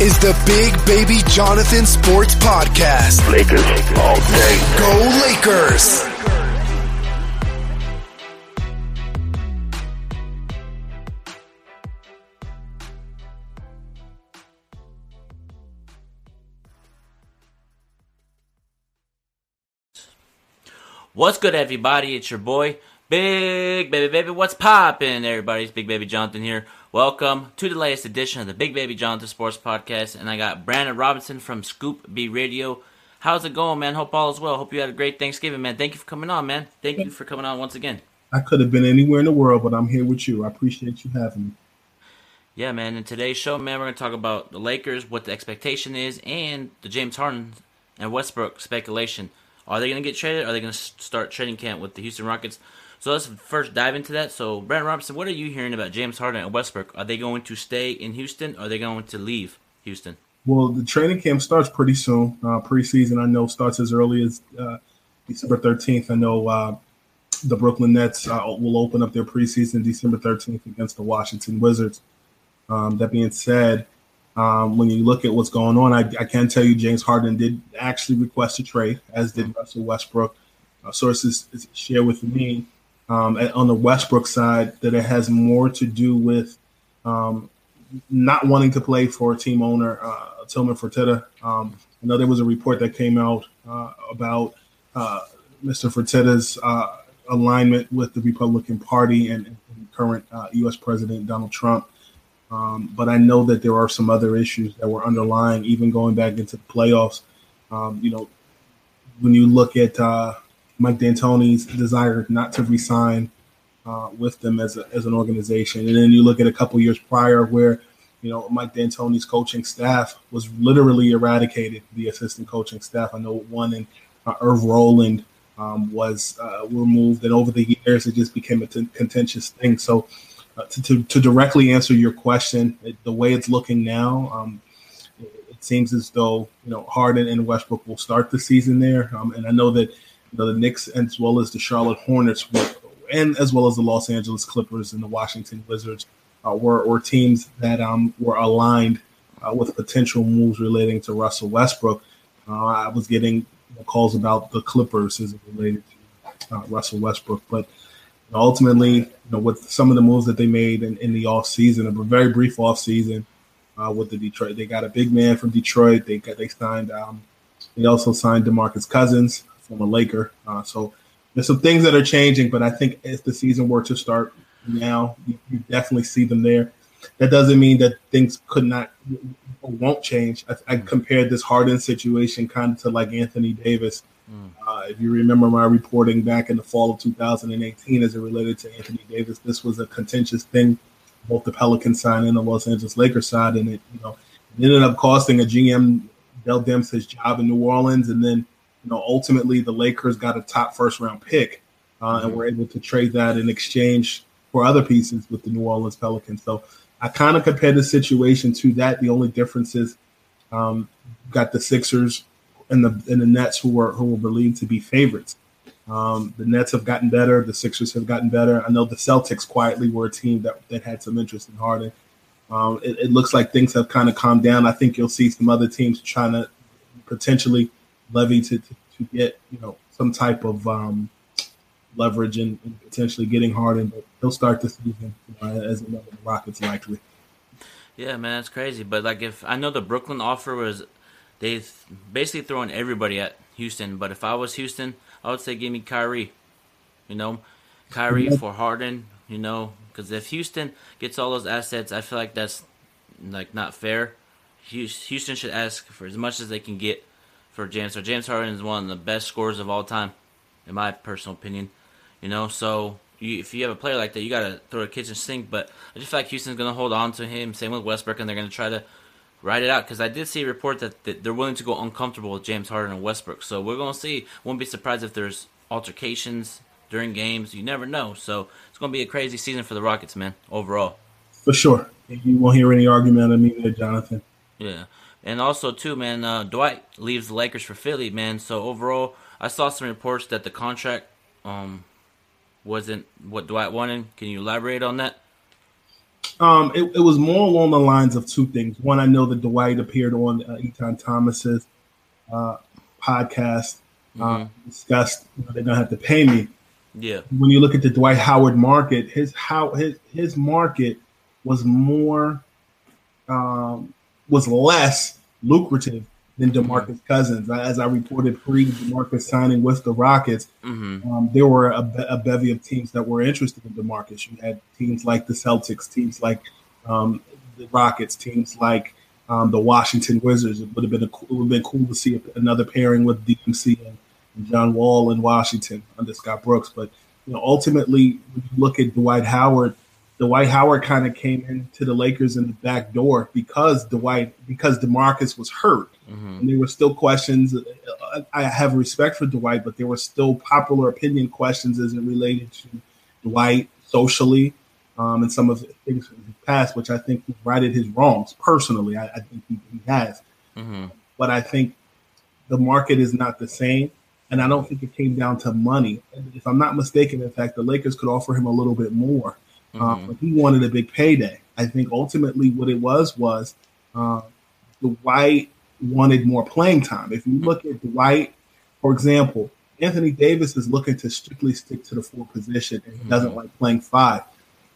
is the Big Baby Jonathan Sports Podcast. Lakers all day. Go Lakers! What's good, everybody? It's your boy, Big Baby Baby. What's poppin', everybody? It's Big Baby Jonathan here. Welcome to the latest edition of the Big Baby Jonathan Sports Podcast. And I got Brandon Robinson from Scoop B Radio. How's it going, man? Hope all is well. Hope you had a great Thanksgiving, man. Thank you for coming on, man. Thank you for coming on once again. I could have been anywhere in the world, but I'm here with you. I appreciate you having me. Yeah, man. In today's show, man, we're going to talk about the Lakers, what the expectation is, and the James Harden and Westbrook speculation. Are they going to get traded? Or are they going to start trading camp with the Houston Rockets? So let's first dive into that. So, Brent Robinson, what are you hearing about James Harden and Westbrook? Are they going to stay in Houston? Or are they going to leave Houston? Well, the training camp starts pretty soon. Uh, preseason, I know, starts as early as uh, December 13th. I know uh, the Brooklyn Nets uh, will open up their preseason December 13th against the Washington Wizards. Um, that being said, um, when you look at what's going on, I, I, can tell you James Harden did actually request a trade, as did Russell Westbrook. Uh, sources share with me um, on the Westbrook side that it has more to do with um, not wanting to play for team owner uh, Tillman Fertitta. Um, I know there was a report that came out uh, about uh, Mr. Fertitta's uh, alignment with the Republican Party and, and current U.S. Uh, President Donald Trump. Um, but I know that there are some other issues that were underlying, even going back into the playoffs. Um, you know, when you look at uh, Mike D'Antoni's desire not to resign uh, with them as, a, as an organization, and then you look at a couple years prior where you know Mike D'Antoni's coaching staff was literally eradicated. The assistant coaching staff, I know one in uh, Irv Roland um, was uh, removed, and over the years it just became a t- contentious thing. So uh, to, to, to, directly answer your question, it, the way it's looking now, um, it, it, seems as though you know Harden and Westbrook will start the season there, um, and I know that you know, the Knicks as well as the Charlotte Hornets were, and as well as the Los Angeles Clippers and the Washington Wizards uh, were, were teams that um, were aligned uh, with potential moves relating to Russell Westbrook. Uh, I was getting calls about the Clippers as it related to uh, Russell Westbrook, but ultimately, you know, with some of the moves that they made in, in the off season, a very brief off season uh, with the Detroit, they got a big man from Detroit. They got they signed. Um, they also signed Demarcus Cousins from a Laker. Uh, so there's some things that are changing, but I think if the season were to start now, you, you definitely see them there. That doesn't mean that things could not or won't change. I, I compared this Harden situation kind of to like Anthony Davis Mm. Uh, if you remember my reporting back in the fall of 2018 as it related to Anthony Davis, this was a contentious thing, both the Pelicans side and the Los Angeles Lakers side, and it you know it ended up costing a GM Dell Demps his job in New Orleans, and then you know ultimately the Lakers got a top first round pick, uh, and mm-hmm. were able to trade that in exchange for other pieces with the New Orleans Pelicans. So I kind of compare the situation to that. The only difference is um, got the Sixers and the and the Nets who were who were believed to be favorites. Um, the Nets have gotten better. The Sixers have gotten better. I know the Celtics quietly were a team that, that had some interest in Harden. Um, it, it, looks like things have kind of calmed down. I think you'll see some other teams trying to potentially levy to, to, to get you know some type of um, leverage and, potentially getting Harden. But he'll start the season you know, as another Rockets likely. Yeah, man, it's crazy. But like, if I know the Brooklyn offer was they basically throwing everybody at Houston. But if I was Houston, I would say give me Kyrie. You know, Kyrie for Harden. You know, because if Houston gets all those assets, I feel like that's like not fair. Houston should ask for as much as they can get for James. So James Harden is one of the best scorers of all time, in my personal opinion. You know, so you, if you have a player like that, you gotta throw a kitchen sink. But I just feel like Houston's gonna hold on to him. Same with Westbrook, and they're gonna try to ride it out because I did see a report that, that they're willing to go uncomfortable with James Harden and Westbrook. So we're gonna see. Won't be surprised if there's altercations during games. You never know. So it's gonna be a crazy season for the Rockets, man. Overall. For sure. You won't hear any argument on me there, Jonathan. Yeah. And also too, man, uh, Dwight leaves the Lakers for Philly, man. So overall, I saw some reports that the contract um wasn't what Dwight wanted. Can you elaborate on that? Um, it, it was more along the lines of two things. One, I know that Dwight appeared on uh, Etan Thomas's uh, podcast, uh, Mm-hmm. discussed you know, they're gonna have to pay me. Yeah. When you look at the Dwight Howard market, his how his his market was more um, was less lucrative than Demarcus Cousins. As I reported pre Demarcus signing with the Rockets, Mm-hmm. um, there were a, be- a bevy of teams that were interested in Demarcus. You had teams like the Celtics, teams like um, the Rockets, teams like um, the Washington Wizards. It would have been a, cool- it would have been cool to see another pairing with DMC and, and John Wall in Washington under Scott Brooks. But you know, ultimately, when you look at Dwight Howard, Dwight Howard kind of came into the Lakers in the back door because Dwight because Demarcus was hurt, and there were still questions. I- I have respect for Dwight, but there were still popular opinion questions as it related to Dwight socially um, and some of the things in his past, which I think he righted his wrongs. Personally, I, I think he, he has, Mm-hmm. but I think the market is not the same. And I don't think it came down to money. If I'm not mistaken, in fact, the Lakers could offer him a little bit more. Um, but he wanted a big payday. I think ultimately what it was was uh, Dwight wanted more playing time. If you look at Dwight, for example, Anthony Davis is looking to strictly stick to the four position and he doesn't like playing five.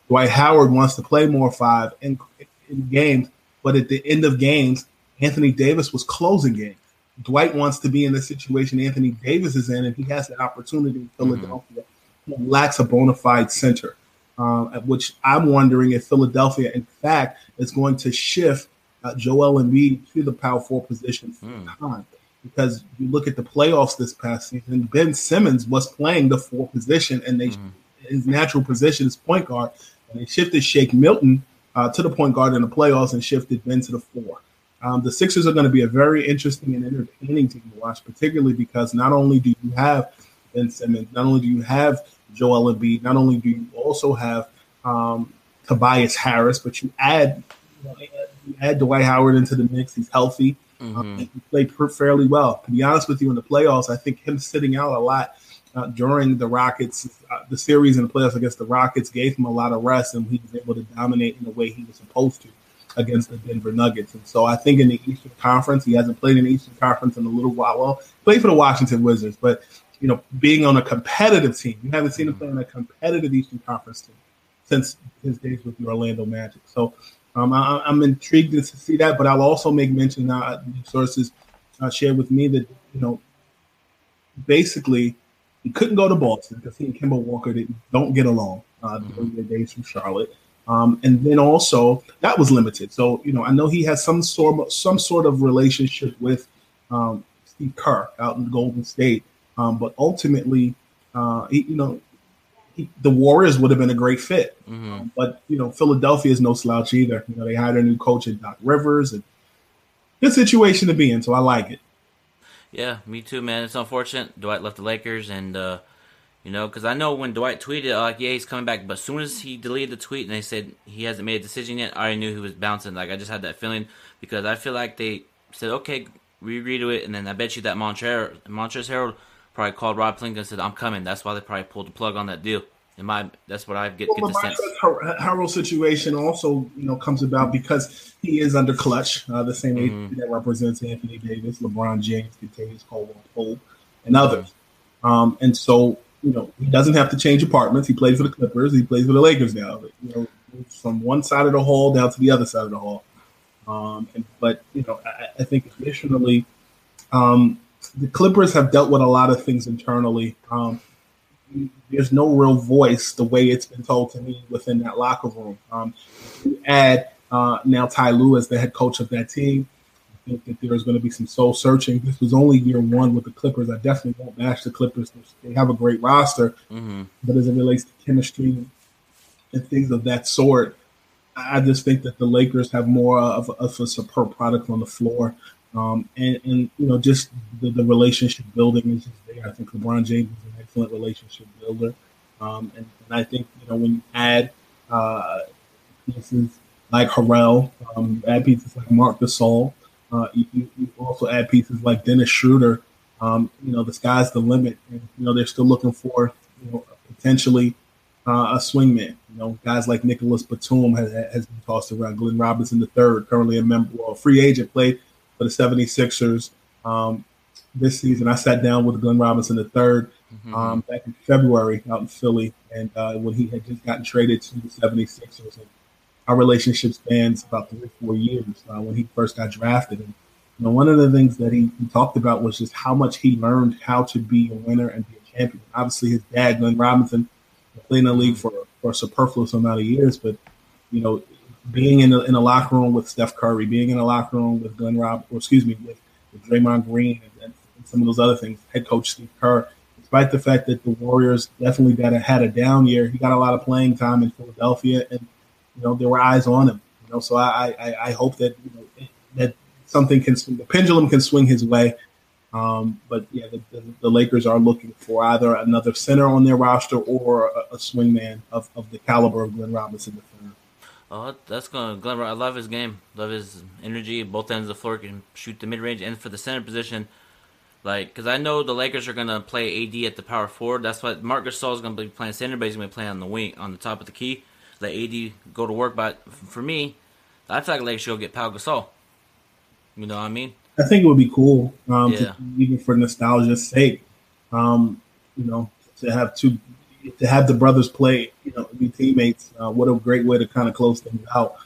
Dwight Howard wants to play more five in, in games, but at the end of games, Anthony Davis was closing games. Dwight wants to be in the situation Anthony Davis is in, and he has the opportunity in Philadelphia. He lacks a bona fide center, at which I'm wondering if Philadelphia, in fact, is going to shift uh, Joel Embiid to the power four position for time. Because you look at the playoffs this past season, Ben Simmons was playing the four position, and they his natural position is point guard, and they shifted Shake Milton uh, to the point guard in the playoffs and shifted Ben to the four. Um, the Sixers are going to be a very interesting and entertaining team to watch, particularly because not only do you have Ben Simmons, not only do you have Joel Embiid, not only do you also have um, Tobias Harris, but you add you, add Dwight Howard into the mix. He's healthy. Um, he played per- fairly well. To be honest with you, in the playoffs, I think him sitting out a lot uh, during the Rockets, uh, the series in the playoffs against the Rockets gave him a lot of rest, and he was able to dominate in the way he was supposed to against the Denver Nuggets. And so I think in the Eastern Conference, he hasn't played in the Eastern Conference in a little while. Well, played for the Washington Wizards, but you know, being on a competitive team, you haven't seen him play on a competitive Eastern Conference team since his days with the Orlando Magic. So um, I, I'm intrigued to see that, but I'll also make mention uh, sources uh, shared with me that you know basically he couldn't go to Boston because he and Kemba Walker didn't, don't get along uh, during their days from Charlotte. Um, and then also that was limited. So you know, I know he has some sort of, some sort of relationship with um, Steve Kerr out in Golden State, um, but ultimately, uh, he, you know, he, the Warriors would have been a great fit. Um, but you know, Philadelphia is no slouch either. You know, they hired a new coach in Doc Rivers, and good situation to be in. So I like it. Yeah, me too, man. It's unfortunate Dwight left the Lakers, and uh, you know, because I know when Dwight tweeted, like, yeah, he's coming back, but as soon as he deleted the tweet and they said he hasn't made a decision yet, I already knew he was bouncing. Like, I just had that feeling because I feel like they said, okay, to it, and then I bet you that Montrezl Montrezl Harrell probably called Rob Pelinka and said, I'm coming. That's why they probably pulled the plug on that deal. In my, that's what I get, get the sense. Har- Harrell situation also, you know, comes about because he is under Klutch, uh, the same agency that represents Anthony Davis, LeBron James, Kentavious Caldwell Pope, and others. Um, and so, you know, he doesn't have to change apartments. He plays for the Clippers. He plays for the Lakers now. You know, from one side of the hall down to the other side of the hall. Um, and, but you know, I, I think additionally, um, the Clippers have dealt with a lot of things internally. Um, there's no real voice the way it's been told to me within that locker room. Um, you add uh, now Ty Lue as the head coach of that team. I think that there's going to be some soul searching. This was only year one with the Clippers. I definitely won't bash the Clippers. They have a great roster, hmm but as it relates to chemistry and things of that sort, I just think that the Lakers have more of, of a superb product on the floor. Um, and, and, you know, just the, the, relationship building is just there. I think LeBron James is an excellent relationship builder. Um, and, and, I think, you know, when you add uh, pieces like Harrell, um, add pieces like Marc Gasol, uh, you, you, also add pieces like Dennis Schroeder. Um, you know, the sky's the limit. And, you know, they're still looking for, you know, potentially uh, a swingman. You know, guys like Nicolas Batum has, has been tossed around. Glenn Robinson III, currently a member, well, free agent, played for the 76ers um, this season. I sat down with Glenn Robinson III mm-hmm. um, back in February out in Philly, and uh, when he had just gotten traded to the 76ers. And our relationship spans about three or four years uh, when he first got drafted. And you know, one of the things that he, he, talked about was just how much he learned how to be a winner and be a champion. Obviously, his dad, Glenn Robinson, played in the league for, for a superfluous amount of years, but you know, being in a, in a locker room with Steph Curry, being in a locker room with Glenn Rob, or excuse me, with, with Draymond Green and, and, some of those other things, head coach Steve Kerr, despite the fact that the Warriors definitely got a, had a down year, he got a lot of playing time in Philadelphia, and you know there were eyes on him. You know, so I I, I hope that you know that something can the pendulum can swing his way. Um, but yeah, the, the, the, Lakers are looking for either another center on their roster or a, a swingman of, of the caliber of Glenn Robinson III. Oh, that's gonna Glenn. I love his game. Love his energy. Both ends of the floor can shoot the mid range, and for the center position, like because I know the Lakers are gonna play AD at the power forward. That's what Marc Gasol is gonna be playing center, but he's gonna be playing on the wing, on the top of the key. Let AD go to work. But for me, I feel like Lakers should go get Pau Gasol. You know what I mean? I think it would be cool, um, yeah. to, even for nostalgia's sake. Um, you know, to have two to have the brothers play, you know, be teammates. Uh, what a great way to kind of close things out.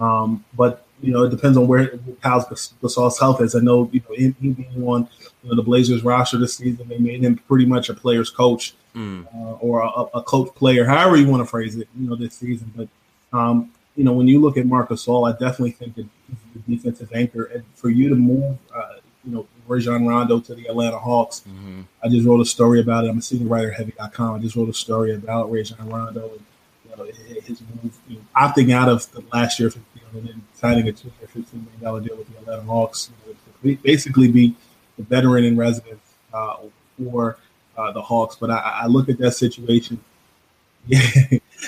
Um, but you know, it depends on where Pau Gasol's health is. I know, you know, him, being on you know, the Blazers roster this season, they made him pretty much a player's coach mm. uh, or a, a, coach player, however you want to phrase it, you know, this season. But um, you know, when you look at Marcus Gasol, I definitely think that he's the defensive anchor. And for you to move, uh, you know, Rajon Rondo to the Atlanta Hawks. Mm-hmm. I just wrote a story about it. I'm a senior writer at Heavy.com. I just wrote a story about Rajon Rondo and you know, his move, you know, opting out of the last year, you know, and then signing a two-year, fifteen million dollar deal with the Atlanta Hawks. You know, basically be the veteran in residence uh, for uh, the Hawks. But I, I, look at that situation. Yeah,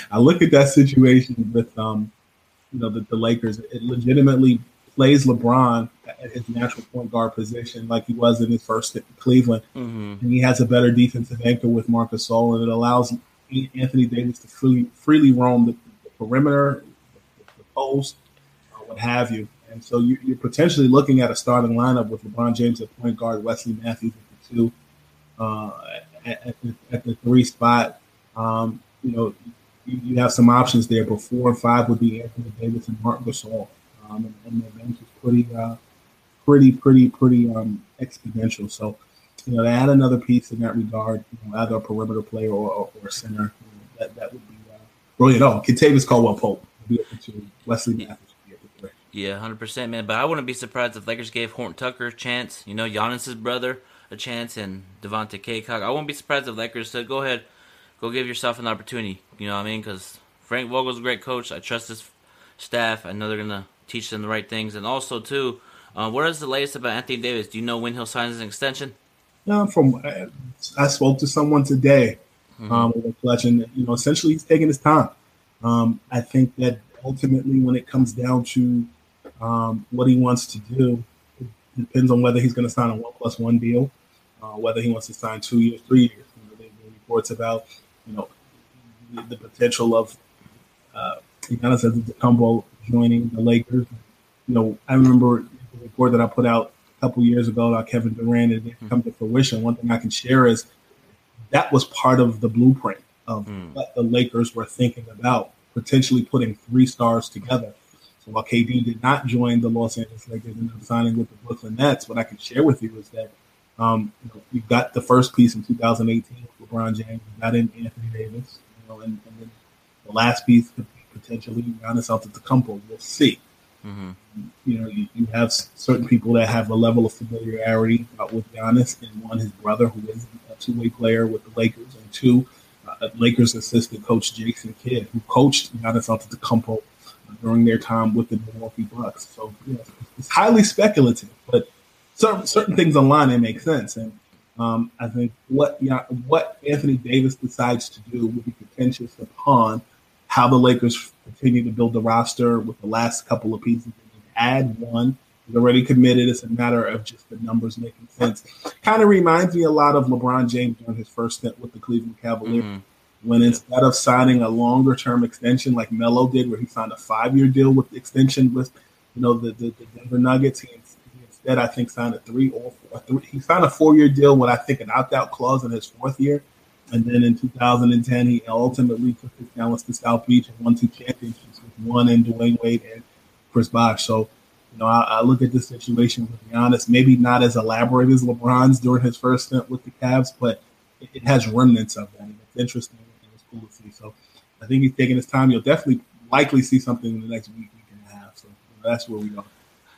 I look at that situation with um, you know the, the Lakers. It legitimately plays LeBron at his natural point guard position like he was in his first at Cleveland. Mm-hmm. And he has a better defensive anchor with Marcus Gasol, and it allows Anthony Davis to freely, freely roam the, the perimeter, the, the post, uh, what have you. And so you, are potentially looking at a starting lineup with LeBron James at point guard, Wesley Matthews at the two, uh, at, at, the, at, the, three spot. Um, you know, you, you, have some options there, but four and five would be Anthony Davis and Marc Gasol. Um, and, and the bench is pretty uh, pretty, pretty, pretty um, exponential. So, you know, to add another piece in that regard, you know, either a perimeter player or, or, a center, you know, that, that would be uh, brilliant. Oh, Kentavious Caldwell Pope would be open to Wesley Matthews. Yeah, hundred percent, man. But I wouldn't be surprised if Lakers gave Horton Tucker a chance. You know, Giannis's brother a chance, and Devontae Cacok. I wouldn't be surprised if Lakers said, "Go ahead, go give yourself an opportunity." You know what I mean? Because Frank Vogel's a great coach. I trust his staff. I know they're gonna teach them the right things, and also too, uh, what is the latest about Anthony Davis? Do you know when he'll sign his extension? No, from I spoke to someone today mm-hmm. um, with a Klutch, and you know, essentially he's taking his time. Um, I think that ultimately, when it comes down to um, what he wants to do, it depends on whether he's going to sign a one plus one deal, uh, whether he wants to sign two years, three years. You know, there are reports about you know the, the potential of uh, Giannis Antetokounmpo joining the Lakers. You know, I remember report that I put out a couple years ago about Kevin Durant and it mm-hmm. come to fruition, one thing I can share is that was part of the blueprint of mm. what the Lakers were thinking about, potentially putting three stars together. So while KD did not join the Los Angeles Lakers and signing with the Brooklyn Nets, what I can share with you is that um, you know, you got the first piece in 2018 with LeBron James, you got in Anthony Davis, you know, and, and then the last piece could be potentially Giannis Antetokounmpo. We'll see. Mm-hmm. You know, you, you, have certain people that have a level of familiarity uh, with Giannis, and one, his brother, who is a two-way player with the Lakers, and two, uh, Lakers assistant coach Jason Kidd, who coached Giannis Antetokounmpo during their time with the Milwaukee Bucks. So you know, it's highly speculative, but certain certain things online they make sense. And um, I think what you know, what Anthony Davis decides to do will be contentious upon how the Lakers continue to build the roster with the last couple of pieces. Add one, he's already committed. It's a matter of just the numbers making sense. Kind of reminds me a lot of LeBron James during his first stint with the Cleveland Cavaliers. Mhm. When instead of signing a longer term extension like Melo did, where he signed a five year deal with the extension with, you know, the, the, the Denver Nuggets, he, he instead I think signed a three or four, a three, he signed a four year deal with I think an opt out clause in his fourth year, and then in 2010 he ultimately took his talents to South Beach and won two championships with one in Dwyane Wade and Chris Bosh. So. You know, I, I look at this situation with Giannis, maybe not as elaborate as LeBron's during his first stint with the Cavs, but it, it has remnants of that. And it's interesting and it's cool to see. So I think he's taking his time. You'll definitely likely see something in the next week, week and a half. So you know, that's where we are.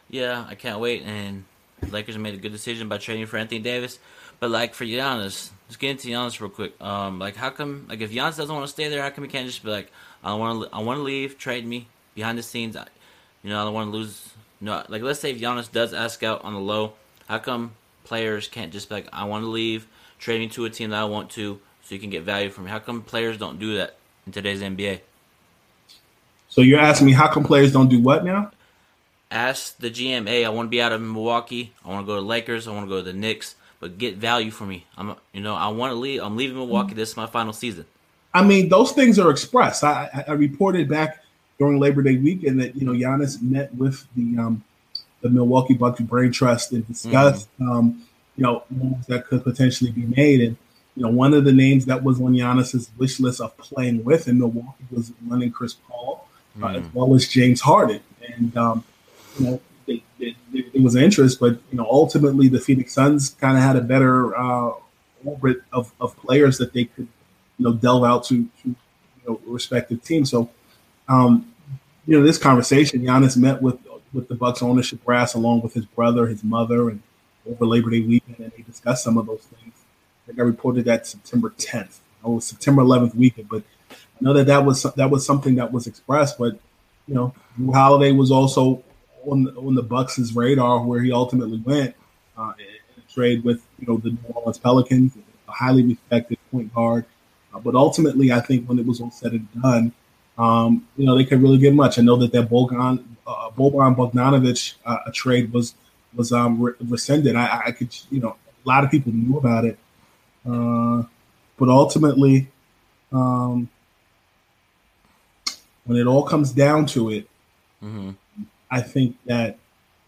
Yeah, I can't wait. And the Lakers made a good decision by trading for Anthony Davis. But like for Giannis, let's get into Giannis real quick. Um, like how come like if Giannis doesn't want to stay there, how come he can't just be like, I want to I want to leave, trade me behind the scenes. I, you know, I don't want to lose. You know, like let's say if Giannis does ask out on the low, how come players can't just be like, I want to leave, trade me to a team that I want to, so you can get value from me? How come players don't do that in today's NBA? So you're asking me how come players don't do what now? ask the GM, hey, I want to be out of Milwaukee. I want to go to Lakers. I want to go to the Knicks, but get value for me. I'm, you know, I want to leave. I'm leaving Milwaukee. This is my final season. I mean, those things are expressed. I, I, reported back during Labor Day weekend that you know Giannis met with the um, the Milwaukee Bucks Brain Trust and discussed um, you know moves that could potentially be made. And you know, one of the names that was on Giannis's wish list of playing with in Milwaukee was running Chris Paul, uh, as well as James Harden. And um, you know, it was an interest, but you know, ultimately the Phoenix Suns kind of had a better uh, orbit of, of players that they could, you know, delve out to, to you know, respective teams. So, um, you know, this conversation, Giannis met with with the Bucks ownership brass along with his brother, his mother, and over Labor Day weekend, and they discussed some of those things. I reported that September 10th. It was September 11th weekend, but I know that that was that was something that was expressed. But you know, Jrue Holiday was also on the, on the Bucks' radar, where he ultimately went uh, in a trade with you know the New Orleans Pelicans, a highly respected point guard. Uh, but ultimately, I think when it was all said and done, um, you know they could really get much. I know that that Bogan, uh, Boban Bogdanovich uh, a trade was was um, re- rescinded. I, I could you know a lot of people knew about it, uh, but ultimately, um, when it all comes down to it. hmm I think that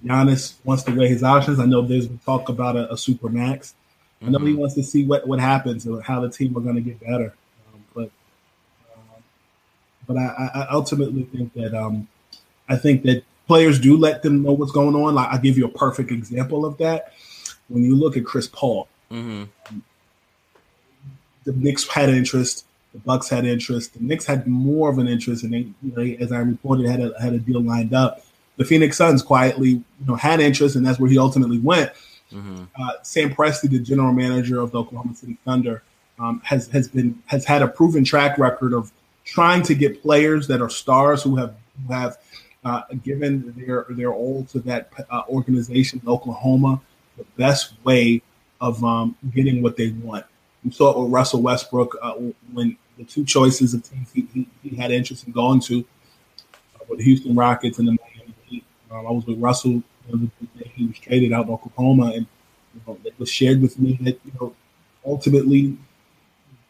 Giannis wants to weigh his options. I know there's talk about a, a super max. I know he wants to see what, what happens and how the team are going to get better. Um, but um, but I, I ultimately think that um, I think that players do let them know what's going on. Like I'll give you a perfect example of that. When you look at Chris Paul, hmm the Knicks had interest, the Bucks had interest. The Knicks had more of an interest, and they, you know, they, as I reported, had a had a deal lined up. The Phoenix Suns quietly, you know, had interest, and that's where he ultimately went. hmm Uh, Sam Presti, the general manager of the Oklahoma City Thunder, um, has has been has had a proven track record of trying to get players that are stars who have who have uh, given their their all to that uh, organization, Oklahoma, the best way of um, getting what they want. We saw it with Russell Westbrook uh, when the two choices of teams he, he, he had interest in going to uh, with the Houston Rockets and the. Um, I was with Russell you know, the day he was traded out in Oklahoma, and you know, it was shared with me that you know ultimately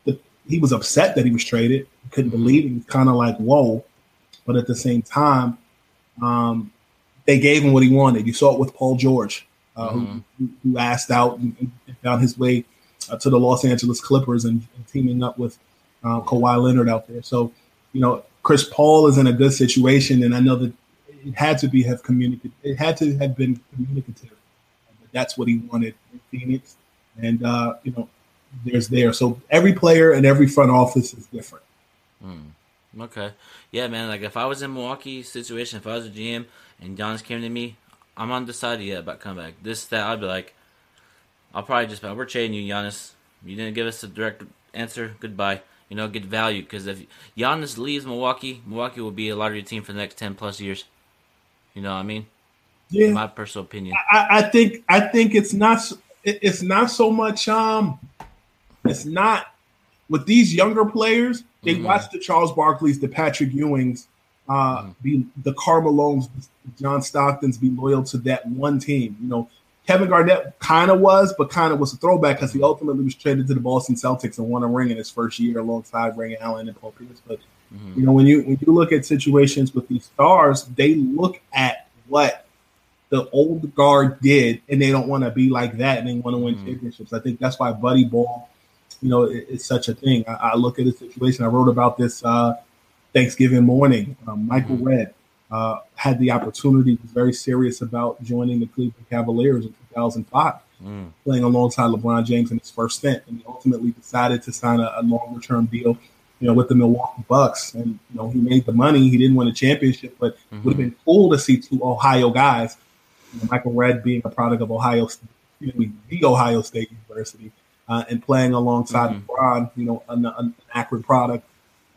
the, he was upset that he was traded. He couldn't believe it. He was kind of like whoa, but at the same time, um, they gave him what he wanted. You saw it with Paul George, uh, Mhm. who, who asked out and, and found his way uh, to the Los Angeles Clippers and, and teaming up with uh, Kawhi Leonard out there. So, you know, Chris Paul is in a good situation, and I know that it had to be have communicated. It had to have been communicative. But that's what he wanted in Phoenix, and uh, you know, there's there. So every player and every front office is different. Okay. Yeah, man. Like if I was in Milwaukee's situation, if I was a GM and Giannis came to me, I'm undecided yet about comeback. This that I'd be like, I'll probably just we're trading you, Giannis. You didn't give us a direct answer. Goodbye. you know, get value. Because if Giannis leaves Milwaukee, Milwaukee will be a lottery team for the next ten plus years. You know what I mean? Yeah, In my personal opinion. I, I think I think it's not it's not so much um it's not with these younger players. They watch the Charles Barkley's, the Patrick Ewings, uh, be the Carmelones, John Stocktons, be loyal to that one team. You know, Kevin Garnett kind of was, but kind of was a throwback because he ultimately was traded to the Boston Celtics and won a ring in his first year alongside Ray Allen and Paul Pierce. But you know, when you when you look at situations with these stars, they look at what the old guard did, and they don't want to be like that, and they want to win championships. I think that's why Buddy Ball, you know, is, is such a thing. I, I look at the situation. I wrote about this uh, Thanksgiving morning. Um, Michael Redd uh, had the opportunity, was very serious about joining the Cleveland Cavaliers in 2005, playing alongside LeBron James in his first stint, and he ultimately decided to sign a, a longer term deal. You know, with the Milwaukee Bucks, and you know he made the money. He didn't win a championship, but it would have been cool to see two Ohio guys you know, Michael Redd being a product of Ohio, excuse me, the Ohio State University, uh, and playing alongside LeBron, you know, an, an Akron product,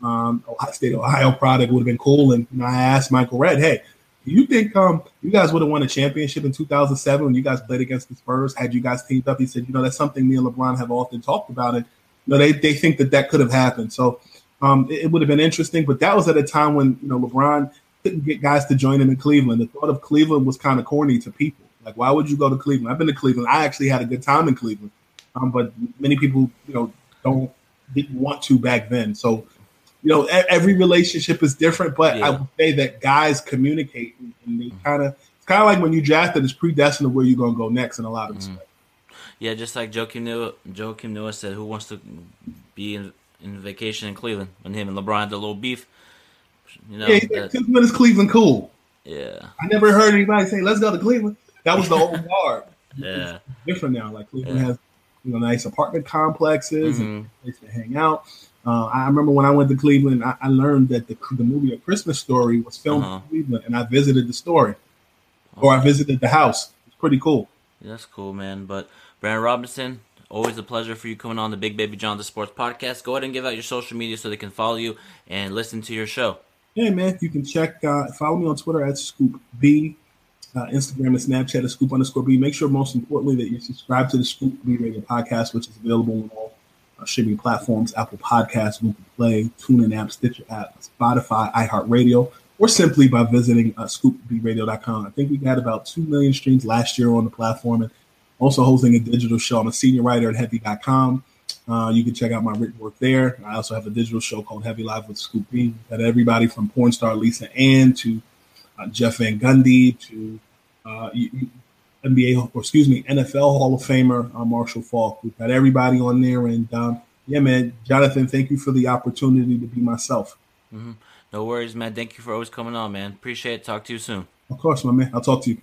um, Ohio State, Ohio product would have been cool. And know, I asked Michael Redd, hey, do you think um, you guys would have won a championship in 2007 when you guys played against the Spurs? Had you guys teamed up? He said, you know, that's something me and LeBron have often talked about. And, you know, they, they think that that could have happened. So um, it, it would have been interesting. But that was at a time when, you know, LeBron couldn't get guys to join him in Cleveland. The thought of Cleveland was kind of corny to people. Like, why would you go to Cleveland? I've been to Cleveland. I actually had a good time in Cleveland, um, but many people, you know, don't didn't want to back then. So, you know, every relationship is different. But I would say that guys communicate, and- they kind of it's kind of like when you drafted, it's predestined to where you're going to go next in a lot of respects. Yeah, just like Noah, Joakim Noah said, who wants to be in, in vacation in Cleveland when him and LeBron had a little beef? You know, Yeah, that- since when is Cleveland cool? yeah, I never heard anybody say, "Let's go to Cleveland." That was the old guard. yeah, different now. Like Cleveland Yeah. has you know nice apartment complexes Mhm. and a place to hang out. Uh, I remember when I went to Cleveland, I, I learned that the the movie A Christmas Story was filmed Uh-huh. in Cleveland, and I visited the story, or I visited the house. It's pretty cool. Yeah, that's cool, man. But Brandon Robinson, always a pleasure for you coming on the Big Baby Jonathan Sports Podcast. Go ahead and give out your social media so they can follow you and listen to your show. Hey man, you can check uh, follow me on Twitter at Scoop B, uh, Instagram and Snapchat at Scoop underscore B. Make sure most importantly that you subscribe to the Scoop B Radio podcast, which is available on all streaming platforms: Apple Podcasts, Google Play, TuneIn app, Stitcher app, Spotify, iHeartRadio, or simply by visiting uh, ScoopBRadio.com. I think we got about two million streams last year on the platform, and also hosting a digital show. I'm a senior writer at Heavy.com. Uh, you can check out my written work there. I also have a digital show called Heavy Live with Scoop B. Got everybody from porn star Lisa Ann to uh, Jeff Van Gundy to uh, you- NBA or excuse me NFL Hall of Famer uh, Marshall Faulk. We've got everybody on there, and um, yeah, man, Jonathan, thank you for the opportunity to be myself. No worries, man. Thank you for always coming on, man. Appreciate it. Talk to you soon. Of course, my man. I'll talk to you.